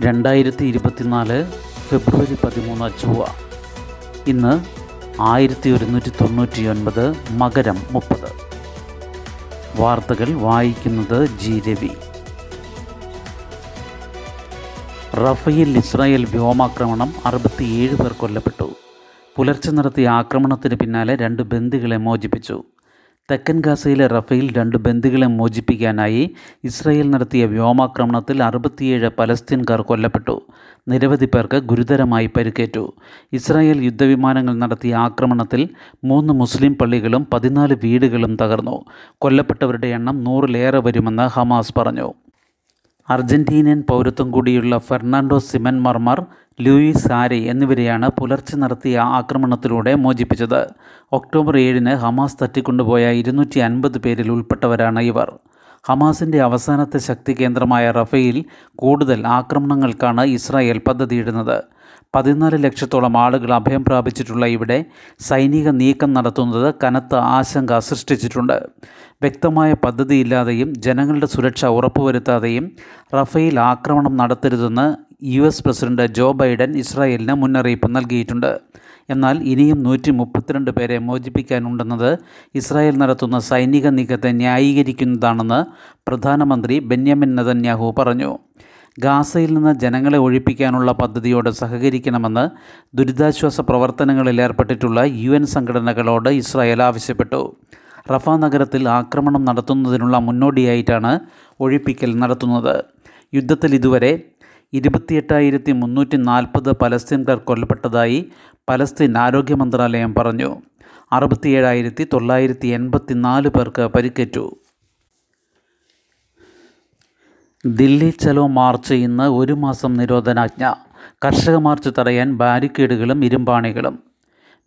രണ്ടായിരത്തി ഇരുപത്തിനാല് ഫെബ്രുവരി പതിമൂന്ന് ചൊവ്വ. ഇന്ന് ആയിരത്തി ഒരുന്നൂറ്റി തൊണ്ണൂറ്റി ഒൻപത് മകരം മുപ്പത്. വാർത്തകൾ വായിക്കുന്നത് ജി രവി. റഫേൽ ഇസ്രായേൽ വ്യോമാക്രമണം അറുപത്തിയേഴ് പേർ കൊല്ലപ്പെട്ടു. പുലർച്ചെ നടത്തിയ ആക്രമണത്തിന് പിന്നാലെ രണ്ട് ബന്ദികളെ മോചിപ്പിച്ചു. തെക്കൻ ഗാസയിലെ റഫേൽ രണ്ട് ബന്ദികളെ മോചിപ്പിക്കാനായി ഇസ്രായേൽ നടത്തിയ വ്യോമാക്രമണത്തിൽ അറുപത്തിയേഴ് പലസ്തീൻകാർ കൊല്ലപ്പെട്ടു. നിരവധി പേർക്ക് ഗുരുതരമായി പരിക്കേറ്റു. ഇസ്രായേൽ യുദ്ധവിമാനങ്ങൾ നടത്തിയ ആക്രമണത്തിൽ മൂന്ന് മുസ്ലിം പള്ളികളും പതിനാല് വീടുകളും തകർന്നു. കൊല്ലപ്പെട്ടവരുടെ എണ്ണം നൂറിലേറെ വരുമെന്ന് ഹമാസ് പറഞ്ഞു. അർജന്റീനിയൻ പൗരത്വം കൂടിയുള്ള ഫെർണാണ്ടോ സിമൻ മർമർ ലൂയിസ് ആരെ എന്നിവരെയാണ് പുലർച്ചെ നടത്തിയ ആക്രമണത്തിലൂടെ മോചിപ്പിച്ചത്. ഒക്ടോബർ ഏഴിന് ഹമാസ് തട്ടിക്കൊണ്ടുപോയ ഇരുന്നൂറ്റി അൻപത് പേരിൽ ഉൾപ്പെട്ടവരാണ് ഇവർ. ഹമാസിന്റെ അവസാനത്തെ ശക്തി കേന്ദ്രമായ റഫേൽ കൂടുതൽ ആക്രമണങ്ങൾക്കാണ് ഇസ്രായേൽ പദ്ധതിയിടുന്നത്. പതിനാല് ലക്ഷത്തോളം ആളുകൾ അഭയം പ്രാപിച്ചിട്ടുള്ള ഇവിടെ സൈനിക നീക്കം നടത്തുന്നത് കനത്ത ആശങ്ക സൃഷ്ടിച്ചിട്ടുണ്ട്. വ്യക്തമായ പദ്ധതിയില്ലാതെയും ജനങ്ങളുടെ സുരക്ഷ ഉറപ്പുവരുത്താതെയും റഫേൽ ആക്രമണം നടത്തരുതെന്ന് U S president Joe Biden ഇസ്രായേലിന് മുന്നറിയിപ്പ് നൽകിയിട്ടുണ്ട്. എന്നാൽ ഇനിയും നൂറ്റി മുപ്പത്തിരണ്ട് പേരെ മോചിപ്പിക്കാനുണ്ടെന്നത് ഇസ്രായേൽ നടത്തുന്ന സൈനിക നീക്കത്തെ ന്യായീകരിക്കുന്നതാണെന്ന് പ്രധാനമന്ത്രി ബെന്യാമിൻ നെതന്യാഹു പറഞ്ഞു. ഗാസയിൽ നിന്ന് ജനങ്ങളെ ഒഴിപ്പിക്കാനുള്ള പദ്ധതിയോട് സഹകരിക്കണമെന്ന് ദുരിതാശ്വാസ പ്രവർത്തനങ്ങളിൽ ഏർപ്പെട്ടിട്ടുള്ള യു എൻ സംഘടനകളോട് ഇസ്രായേൽ ആവശ്യപ്പെട്ടു. റഫ നഗരത്തിൽ ആക്രമണം നടത്തുന്നതിനുള്ള മുന്നോടിയായിട്ടാണ് ഒഴിപ്പിക്കൽ നടത്തുന്നത്. യുദ്ധത്തിൽ ഇതുവരെ ഇരുപത്തിയെട്ടായിരത്തി മുന്നൂറ്റി നാൽപ്പത് പലസ്തീൻകാർ കൊല്ലപ്പെട്ടതായി പലസ്തീൻ ആരോഗ്യ മന്ത്രാലയം പറഞ്ഞു. അറുപത്തിയേഴായിരത്തി തൊള്ളായിരത്തി എൺപത്തി നാല് പേർക്ക് പരിക്കേറ്റു. ദില്ലി ചലോ മാർച്ച് ഇന്ന് ഒരു മാസം നിരോധനാജ്ഞ. കർഷക മാർച്ച് തടയാൻ ബാരിക്കേഡുകളും ഇരുമ്പാണികളും.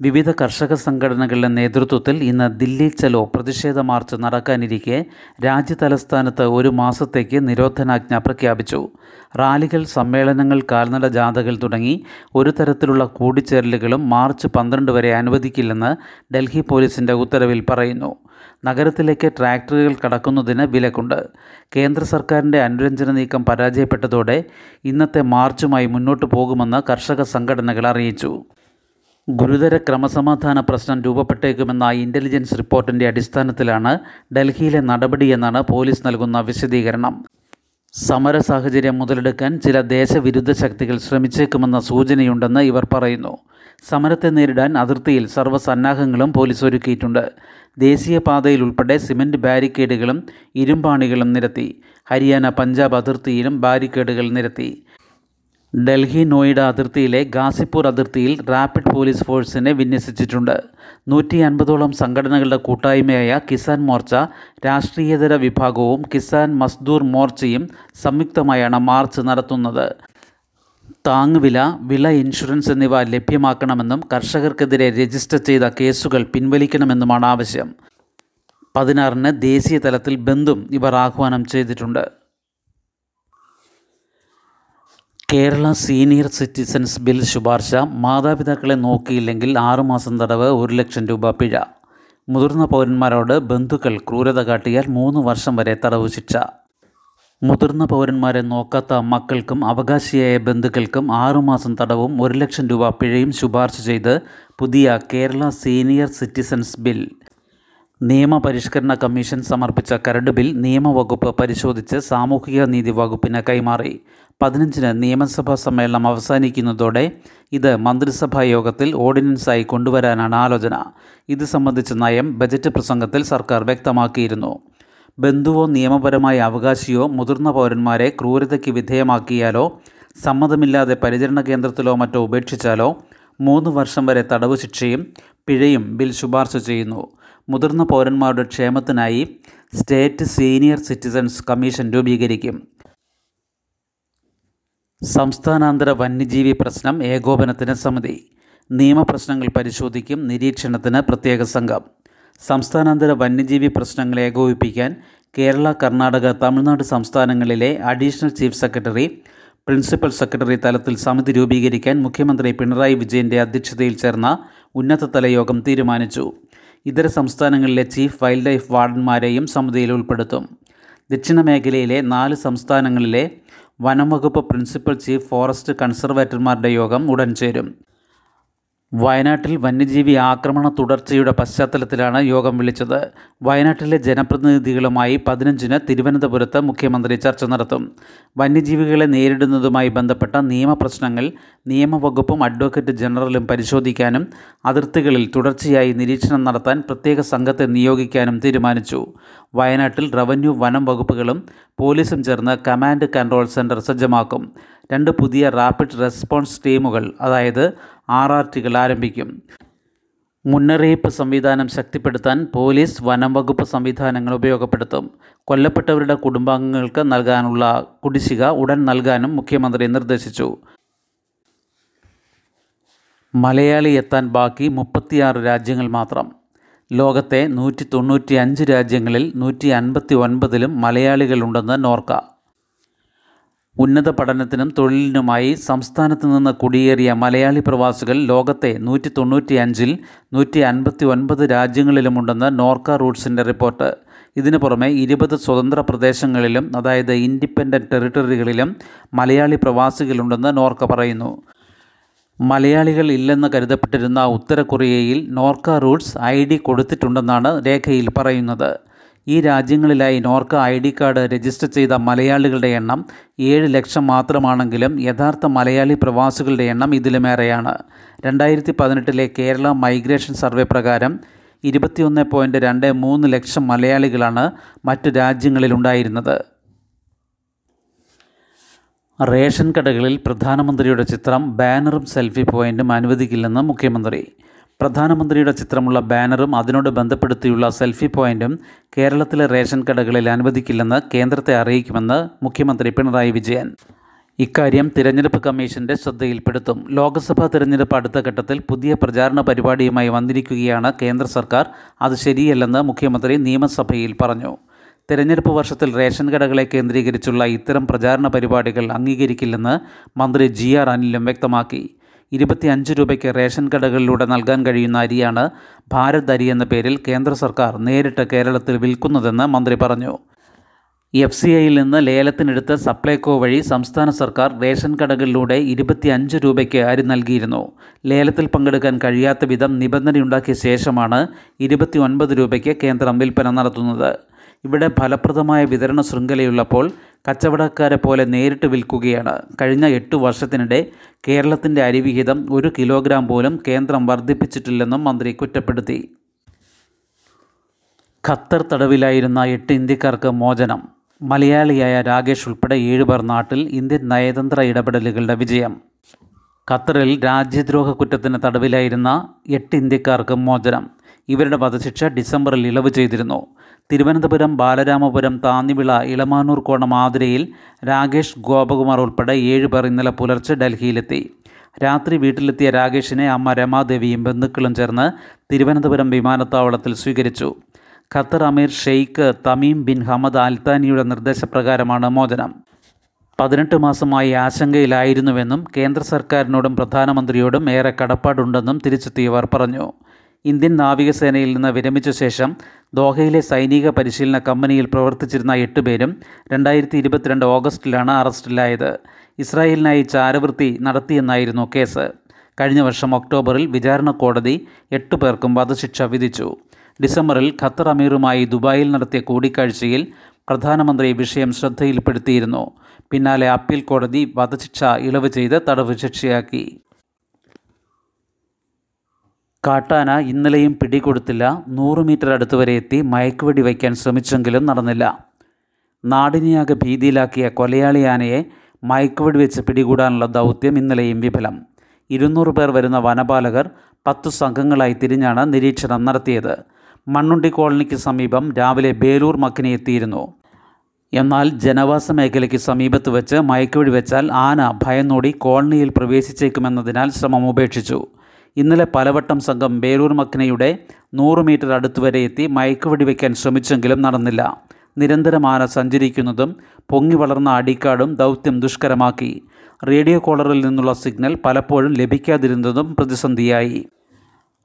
വിവിധ കർഷക സംഘടനകളുടെ നേതൃത്വത്തിൽ ഇന്ന് ദില്ലി ചലോ പ്രതിഷേധ മാർച്ച് നടക്കാനിരിക്കെ രാജ്യതലസ്ഥാനത്ത് ഒരു മാസത്തേക്ക് നിരോധനാജ്ഞ പ്രഖ്യാപിച്ചു. റാലികൾ സമ്മേളനങ്ങൾ കാൽനട ജാഥകൾ തുടങ്ങി ഒരു തരത്തിലുള്ള കൂടിച്ചേരലുകളും മാർച്ച് പന്ത്രണ്ട് വരെ അനുവദിക്കില്ലെന്ന് ഡൽഹി പോലീസിന്റെ ഉത്തരവിൽ പറയുന്നു. നഗരത്തിലേക്ക് ട്രാക്ടറുകൾ കടക്കുന്നതിന് വിലക്കുണ്ട്. കേന്ദ്ര സർക്കാരിന്റെ അനുരഞ്ജന നീക്കം പരാജയപ്പെട്ടതോടെ ഇന്നത്തെ മാർച്ചുമായി മുന്നോട്ടു പോകുമെന്ന് കർഷക സംഘടനകൾ അറിയിച്ചു. ഗുരുതര ക്രമസമാധാന പ്രശ്നം രൂപപ്പെട്ടേക്കുമെന്ന ഇന്റലിജൻസ് റിപ്പോർട്ടിന്റെ അടിസ്ഥാനത്തിലാണ് ഡൽഹിയിലെ നടപടിയെന്നാണ് പോലീസ് നൽകുന്ന വിശദീകരണം. സമര സാഹചര്യം മുതലെടുക്കാൻ ചില ദേശവിരുദ്ധ ശക്തികൾ ശ്രമിച്ചേക്കുമെന്ന സൂചനയുണ്ടെന്ന് ഇവർ പറയുന്നു. സമരത്തെ നേരിടാൻ അതിർത്തിയിൽ സർവസന്നാഹങ്ങളും പോലീസ് ഒരുക്കിയിട്ടുണ്ട്. ദേശീയപാതയിൽ ഉൾപ്പെടെ സിമന്റ് ബാരിക്കേഡുകളും ഇരുമ്പാണികളും നിരത്തി. ഹരിയാന പഞ്ചാബ് അതിർത്തിയിലും ബാരിക്കേഡുകൾ നിരത്തി. ഡൽഹി നോയിഡ അതിർത്തിയിലെ ഗാസിപ്പൂർ അതിർത്തിയിൽ റാപ്പിഡ് പോലീസ് ഫോഴ്സിനെ വിന്യസിച്ചിട്ടുണ്ട്. നൂറ്റി അൻപതോളം സംഘടനകളുടെ കൂട്ടായ്മയായ കിസാൻ മോർച്ച രാഷ്ട്രീയതര വിഭാഗവും കിസാൻ മസ്ദൂർ മോർച്ചയും സംയുക്തമായാണ് മാർച്ച് നടത്തുന്നത്. താങ്ങുവില വില ഇൻഷുറൻസ് എന്നിവ ലഭ്യമാക്കണമെന്നും കർഷകർക്കെതിരെ രജിസ്റ്റർ ചെയ്ത കേസുകൾ പിൻവലിക്കണമെന്നുമാണ് ആവശ്യം. പതിനാറിന് ദേശീയ തലത്തിൽ ബന്ധും ഇവർ ആഹ്വാനം ചെയ്തിട്ടുണ്ട്. കേരള സീനിയർ സിറ്റിസൻസ് ബിൽ ശുപാർശ. മാതാപിതാക്കളെ നോക്കിയില്ലെങ്കിൽ ആറുമാസം തടവ് ഒരു ലക്ഷം രൂപ പിഴ. മുതിർന്ന പൗരന്മാരോട് ബന്ധുക്കൾ ക്രൂരത കാട്ടിയാൽ മൂന്ന് വർഷം വരെ തടവ് ശിക്ഷ. മുതിർന്ന പൗരന്മാരെ നോക്കാത്ത മക്കൾക്കും അവകാശിയായ ബന്ധുക്കൾക്കും ആറുമാസം തടവും ഒരു ലക്ഷം രൂപ പിഴയും ശുപാർശ ചെയ്ത് പുതിയ കേരള സീനിയർ സിറ്റിസൻസ് ബിൽ. നിയമപരിഷ്കരണ കമ്മീഷൻ സമർപ്പിച്ച കരട് ബിൽ നിയമവകുപ്പ് പരിശോധിച്ച് സാമൂഹിക നീതി വകുപ്പിന് കൈമാറി. പതിനഞ്ചിന് നിയമസഭാ സമ്മേളനം അവസാനിക്കുന്നതോടെ ഇത് മന്ത്രിസഭാ യോഗത്തിൽ ഓർഡിനൻസായി കൊണ്ടുവരാനാണ് ആലോചന. ഇത് സംബന്ധിച്ച നയം ബജറ്റ് പ്രസംഗത്തിൽ സർക്കാർ വ്യക്തമാക്കിയിരുന്നു. ബന്ധുവോ നിയമപരമായ അവകാശിയോ മുതിർന്ന പൗരന്മാരെ ക്രൂരതയ്ക്ക് വിധേയമാക്കിയാലോ സമ്മതമില്ലാതെ പരിചരണ കേന്ദ്രത്തിലോ മറ്റോ ഉപേക്ഷിച്ചാലോ മൂന്ന് വർഷം വരെ തടവ് ശിക്ഷയും പിഴയും ബിൽ ശുപാർശ ചെയ്യുന്നു. മുതിർന്ന പൗരന്മാരുടെ ക്ഷേമത്തിനായി സ്റ്റേറ്റ് സീനിയർ സിറ്റിസൺസ് കമ്മീഷൻ രൂപീകരിക്കും. സംസ്ഥാനാന്തര വന്യജീവി പ്രശ്നം ഏകോപനത്തിന് സമിതി. നിയമപ്രശ്നങ്ങൾ പരിശോധിക്കും നിരീക്ഷണത്തിന് പ്രത്യേക സംഘം. സംസ്ഥാനാന്തര വന്യജീവി പ്രശ്നങ്ങൾ ഏകോപിപ്പിക്കാൻ കേരള കർണാടക തമിഴ്നാട് സംസ്ഥാനങ്ങളിലെ additional chief secretary principal secretary തലത്തിൽ സമിതി രൂപീകരിക്കാൻ മുഖ്യമന്ത്രി പിണറായി വിജയന്റെ അധ്യക്ഷതയിൽ ചേർന്ന ഉന്നതതല യോഗം തീരുമാനിച്ചു. ഇതര സംസ്ഥാനങ്ങളിലെ ചീഫ് വൈൽഡ് ലൈഫ് വാർഡന്മാരെയും സമിതിയിൽ ഉൾപ്പെടുത്തും. ദക്ഷിണ മേഖലയിലെ നാല് സംസ്ഥാനങ്ങളിലെ വനം വകുപ്പ് പ്രിൻസിപ്പൽ ചീഫ് ഫോറസ്റ്റ് കൺസർവേറ്റർമാരുടെ യോഗം ഉടൻ ചേരും. വയനാട്ടിൽ വന്യജീവി ആക്രമണ തുടർച്ചയുടെ പശ്ചാത്തലത്തിലാണ് യോഗം വിളിച്ചത്. വയനാട്ടിലെ ജനപ്രതിനിധികളുമായി പതിനഞ്ചിന് തിരുവനന്തപുരത്ത് മുഖ്യമന്ത്രി ചർച്ച നടത്തും. വന്യജീവികളെ നേരിടുന്നതുമായി ബന്ധപ്പെട്ട നിയമപ്രശ്നങ്ങൾ നിയമവകുപ്പും അഡ്വക്കേറ്റ് ജനറലും പരിശോധിക്കാനും അതിർത്തികളിൽ തുടർച്ചയായി നിരീക്ഷണം നടത്താൻ പ്രത്യേക സംഘത്തെ നിയോഗിക്കാനും തീരുമാനിച്ചു. വയനാട്ടിൽ റവന്യൂ വനം വകുപ്പുകളും പോലീസും ചേർന്ന് കമാൻഡ് കൺട്രോൾ സെന്റർ സജ്ജമാക്കും. രണ്ട് പുതിയ റാപ്പിഡ് റെസ്പോൺസ് ടീമുകൾ അതായത് ആർ ആർ ടികൾ ആരംഭിക്കും. മുന്നറിയിപ്പ് സംവിധാനം ശക്തിപ്പെടുത്താൻ പോലീസ് വനം വകുപ്പ് സംവിധാനങ്ങൾ ഉപയോഗപ്പെടുത്തും. കൊല്ലപ്പെട്ടവരുടെ കുടുംബാംഗങ്ങൾക്ക് നൽകാനുള്ള കുടിശ്ശിക ഉടൻ നൽകാനും മുഖ്യമന്ത്രി നിർദ്ദേശിച്ചു. മലയാളി എത്താൻ ബാക്കി മുപ്പത്തിയാറ് രാജ്യങ്ങൾ മാത്രം. ലോകത്തെ നൂറ്റി തൊണ്ണൂറ്റി അഞ്ച് രാജ്യങ്ങളിൽ നൂറ്റി അൻപത്തി ഒൻപതിലും മലയാളികളുണ്ടെന്ന് നോർക്ക. ഉന്നത പഠനത്തിനും തൊഴിലിനുമായി സംസ്ഥാനത്ത് നിന്ന് കുടിയേറിയ മലയാളി പ്രവാസികൾ ലോകത്തെ നൂറ്റി തൊണ്ണൂറ്റി അഞ്ചിൽ നൂറ്റി അൻപത്തി ഒൻപത് രാജ്യങ്ങളിലുമുണ്ടെന്ന് നോർക്ക റൂട്ട്സിന്റെ റിപ്പോർട്ട്. ഇതിനു പുറമെ ഇരുപത് സ്വതന്ത്ര പ്രദേശങ്ങളിലും അതായത് ഇൻഡിപെൻഡന്റ് ടെറിട്ടറികളിലും മലയാളി പ്രവാസികളുണ്ടെന്ന് നോർക്ക പറയുന്നു. മലയാളികൾ ഇല്ലെന്ന് കരുതപ്പെട്ടിരുന്ന ഉത്തര കൊറിയയിൽ നോർക്ക റൂട്ട്സ് ഐ ഡി കൊടുത്തിട്ടുണ്ടെന്നാണ് രേഖയിൽ പറയുന്നത്. ഈ രാജ്യങ്ങളിലായി Norka I D card register ചെയ്ത മലയാളികളുടെ എണ്ണം ഏഴ് ലക്ഷം മാത്രമാണെങ്കിലും യഥാർത്ഥ മലയാളി പ്രവാസികളുടെ എണ്ണം ഇതിലുമേറെയാണ്. രണ്ടായിരത്തി പതിനെട്ടിലെ കേരള മൈഗ്രേഷൻ സർവേ പ്രകാരം ഇരുപത്തിയൊന്ന് പോയിന്റ് രണ്ട് മൂന്ന് ലക്ഷം മലയാളികളാണ് മറ്റ് രാജ്യങ്ങളിലുണ്ടായിരുന്നത്. റേഷൻ കടകളിൽ പ്രധാനമന്ത്രിയുടെ ചിത്രം ബാനറും സെൽഫി പോയിന്റും അനുവദിക്കില്ലെന്ന് മുഖ്യമന്ത്രി. പ്രധാനമന്ത്രിയുടെ ചിത്രമുള്ള ബാനറും അതിനോട് ബന്ധപ്പെടുത്തിയുള്ള സെൽഫി പോയിന്റും കേരളത്തിലെ റേഷൻ കടകളിൽ അനുവദിക്കില്ലെന്ന് കേന്ദ്രത്തെ അറിയിക്കുമെന്ന് മുഖ്യമന്ത്രി പിണറായി വിജയൻ. ഇക്കാര്യം തിരഞ്ഞെടുപ്പ് കമ്മീഷന്റെ ശ്രദ്ധയിൽപ്പെടുത്തും. ലോക്സഭാ തിരഞ്ഞെടുപ്പ് അടുത്ത ഘട്ടത്തിൽ പുതിയ പ്രചാരണ പരിപാടിയുമായി വന്നിരിക്കുകയാണ് കേന്ദ്ര സർക്കാർ. അത് ശരിയല്ലെന്ന് മുഖ്യമന്ത്രി നിയമസഭയിൽ പറഞ്ഞു. തെരഞ്ഞെടുപ്പ് വർഷത്തിൽ റേഷൻ കടകളെ കേന്ദ്രീകരിച്ചുള്ള ഇത്തരം പ്രചാരണ പരിപാടികൾ അംഗീകരിക്കില്ലെന്ന് മന്ത്രി ജി ആർ അനിലും വ്യക്തമാക്കി. ഇരുപത്തിയഞ്ച് രൂപയ്ക്ക് റേഷൻ കടകളിലൂടെ നൽകാൻ കഴിയുന്ന അരിയാണ് ഭാരത് അരി എന്ന പേരിൽ കേന്ദ്ര സർക്കാർ നേരിട്ട് കേരളത്തിൽ വിൽക്കുന്നതെന്ന് മന്ത്രി പറഞ്ഞു. എഫ് സി ഐയിൽ നിന്ന് ലേലത്തിനെടുത്ത സപ്ലൈകോ വഴി സംസ്ഥാന സർക്കാർ റേഷൻ കടകളിലൂടെ ഇരുപത്തിയഞ്ച് രൂപയ്ക്ക് അരി നൽകിയിരുന്നു. ലേലത്തിൽ പങ്കെടുക്കാൻ കഴിയാത്ത വിധം നിബന്ധനയുണ്ടാക്കിയ ശേഷമാണ് ഇരുപത്തി ഒൻപത് രൂപയ്ക്ക് കേന്ദ്രം വിൽപ്പന നടത്തുന്നത്. ഇവിടെ ഫലപ്രദമായ വിതരണ ശൃംഖലയുള്ളപ്പോൾ കച്ചവടക്കാരെ പോലെ നേരിട്ട് വിൽക്കുകയാണ്. കഴിഞ്ഞ എട്ട് വർഷത്തിനിടെ കേരളത്തിന്റെ അരിവിഹിതം ഒരു കിലോഗ്രാം പോലും കേന്ദ്രം വർദ്ധിപ്പിച്ചിട്ടില്ലെന്നും മന്ത്രി കുറ്റപ്പെടുത്തി. ഖത്തർ തടവിലായിരുന്ന എട്ട് ഇന്ത്യക്കാർക്ക് മോചനം. മലയാളിയായ രാകേഷ് ഉൾപ്പെടെ ഏഴുപേർ നാട്ടിൽ ഇന്ത്യൻ നയതന്ത്ര ഇടപെടലുകളുടെ വിജയം. ഖത്തറിൽ രാജ്യദ്രോഹ കുറ്റത്തിന് തടവിലായിരുന്ന എട്ട് ഇന്ത്യക്കാർക്ക് മോചനം. ഇവരുടെ വധശിക്ഷ ഡിസംബറിൽ ഇളവ് ചെയ്തിരുന്നു. തിരുവനന്തപുരം ബാലരാമപുരം താന്നിവിള ഇളമാനൂർ കോണം ആതിരയിൽ രാകേഷ് ഗോപകുമാർ ഉൾപ്പെടെ ഏഴുപേർ ഇന്നലെ പുലർച്ചെ ഡൽഹിയിലെത്തി. രാത്രി വീട്ടിലെത്തിയ രാകേഷിനെ അമ്മ രമാദേവിയും ബന്ധുക്കളും ചേർന്ന് തിരുവനന്തപുരം വിമാനത്താവളത്തിൽ സ്വീകരിച്ചു. ഖത്തർ അമീർ ഷെയ്ഖ് തമീം ബിൻ ഹമദ് അൽത്താനിയുടെ നിർദ്ദേശപ്രകാരമാണ് മോചനം. പതിനെട്ട് മാസമായി ആശങ്കയിലായിരുന്നുവെന്നും കേന്ദ്ര സർക്കാരിനോടും പ്രധാനമന്ത്രിയോടും ഏറെ കടപ്പാടുണ്ടെന്നും തിരിച്ചെത്തിയവർ പറഞ്ഞു. ഇന്ത്യൻ നാവികസേനയിൽ നിന്ന് വിരമിച്ച ശേഷം ദോഹയിലെ സൈനിക പരിശീലന കമ്പനിയിൽ പ്രവർത്തിച്ചിരുന്ന എട്ടുപേരും രണ്ടായിരത്തി ഇരുപത്തിരണ്ട് ഓഗസ്റ്റിലാണ് അറസ്റ്റിലായത്. ഇസ്രായേലിനായി ചാരവൃത്തി നടത്തിയെന്നായിരുന്നു കേസ്. കഴിഞ്ഞ വർഷം ഒക്ടോബറിൽ വിചാരണ കോടതി എട്ടു പേർക്കും വധശിക്ഷ വിധിച്ചു. ഡിസംബറിൽ ഖത്തർ അമീറുമായി ദുബായിൽ നടത്തിയ കൂടിക്കാഴ്ചയിൽ പ്രധാനമന്ത്രി വിഷയം ശ്രദ്ധയിൽപ്പെടുത്തിയിരുന്നു. പിന്നാലെ അപ്പീൽ കോടതി വധശിക്ഷ ഇളവ് ചെയ്ത് തടവ് ശിക്ഷയാക്കി. കാട്ടാന ഇന്നലെയും പിടികൊടുത്തില്ല. നൂറ് മീറ്റർ അടുത്ത് വരെ എത്തി മയക്കുവെടി വയ്ക്കാൻ ശ്രമിച്ചെങ്കിലും നടന്നില്ല. നാടിനെയാകെ ഭീതിയിലാക്കിയ കൊലയാളി ആനയെ മയക്കുവെടി വെച്ച് പിടികൂടാനുള്ള ദൗത്യം ഇന്നലെയും വിഫലം. ഇരുന്നൂറ് പേർ വരുന്ന വനപാലകർ പത്തു സംഘങ്ങളായി തിരിഞ്ഞാണ് നിരീക്ഷണം നടത്തിയത്. മണ്ണുണ്ടി കോളനിക്ക് സമീപം രാവിലെ ബേലൂർ മക്കിനെ എത്തിയിരുന്നു. എന്നാൽ ജനവാസ മേഖലയ്ക്ക് സമീപത്ത് വെച്ച് മയക്കുവെടി വെച്ചാൽ ആന ഭയന്നോടി കോളനിയിൽ പ്രവേശിച്ചേക്കുമെന്നതിനാൽ ശ്രമം ഉപേക്ഷിച്ചു. ഇന്നലെ പലവട്ടം സംഘം ബേരൂർ മക്നയുടെ നൂറ് മീറ്റർ അടുത്തുവരെ എത്തി മയക്കുവെടി വയ്ക്കാൻ ശ്രമിച്ചെങ്കിലും നടന്നില്ല. നിരന്തരം ആന സഞ്ചരിക്കുന്നതും പൊങ്ങി വളർന്ന അടിക്കാടും ദൗത്യം ദുഷ്കരമാക്കി. റേഡിയോ കോളറിൽ നിന്നുള്ള സിഗ്നൽ പലപ്പോഴും ലഭിക്കാതിരുന്നതും പ്രതിസന്ധിയായി.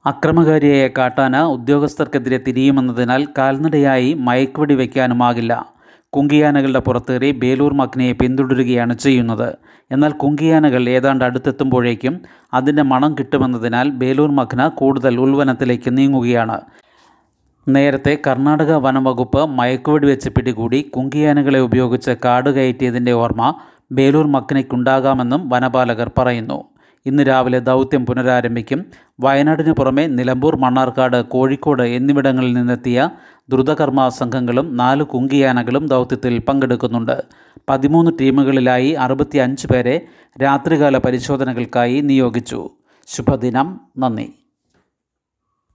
അക്രമകാരിയായ കാട്ടാന ഉദ്യോഗസ്ഥർക്കെതിരെ തിരിയുമെന്നതിനാൽ കാൽനടയായി മയക്കുവെടി വയ്ക്കാനുമാകില്ല കുങ്കിയാനകളുടെ പുറത്തേറി ബേലൂർ മഗ്നയെ പിന്തുടരുകയാണ് ചെയ്യുന്നത്. എന്നാൽ കുങ്കിയാനകൾ ഏതാണ്ട് അടുത്തെത്തുമ്പോഴേക്കും അതിന്റെ മണം കിട്ടുമെന്നതിനാൽ ബേലൂർ മഗ്ന കൂടുതൽ ഉൾവനത്തിലേക്ക് നീങ്ങുകയാണ്. നേരത്തെ കർണാടക വനംവകുപ്പ് മയക്കുവെടി വെച്ച് പിടികൂടി കുങ്കിയാനകളെ ഉപയോഗിച്ച് കാട് കയറ്റിയതിന്റെ ഓർമ്മ ബേലൂർ മഗ്നയ്ക്കുണ്ടാകാമെന്നും വനപാലകർ പറയുന്നു. ഇന്ന് രാവിലെ ദൗത്യം പുനരാരംഭിക്കും. വയനാടിന് പുറമെ നിലമ്പൂർ മണ്ണാർക്കാട് കോഴിക്കോട് എന്നിവിടങ്ങളിൽ നിന്നെത്തിയ ദ്രുതകർമ്മ സംഘങ്ങളും നാല് കുങ്കിയാനകളും ദൗത്യത്തിൽ പങ്കെടുക്കുന്നുണ്ട്. പതിമൂന്ന് ടീമുകളിലായി അറുപത്തി അഞ്ച് പേരെ രാത്രികാല പരിശോധനകൾക്കായി നിയോഗിച്ചു. ശുഭദിനം. നന്ദി.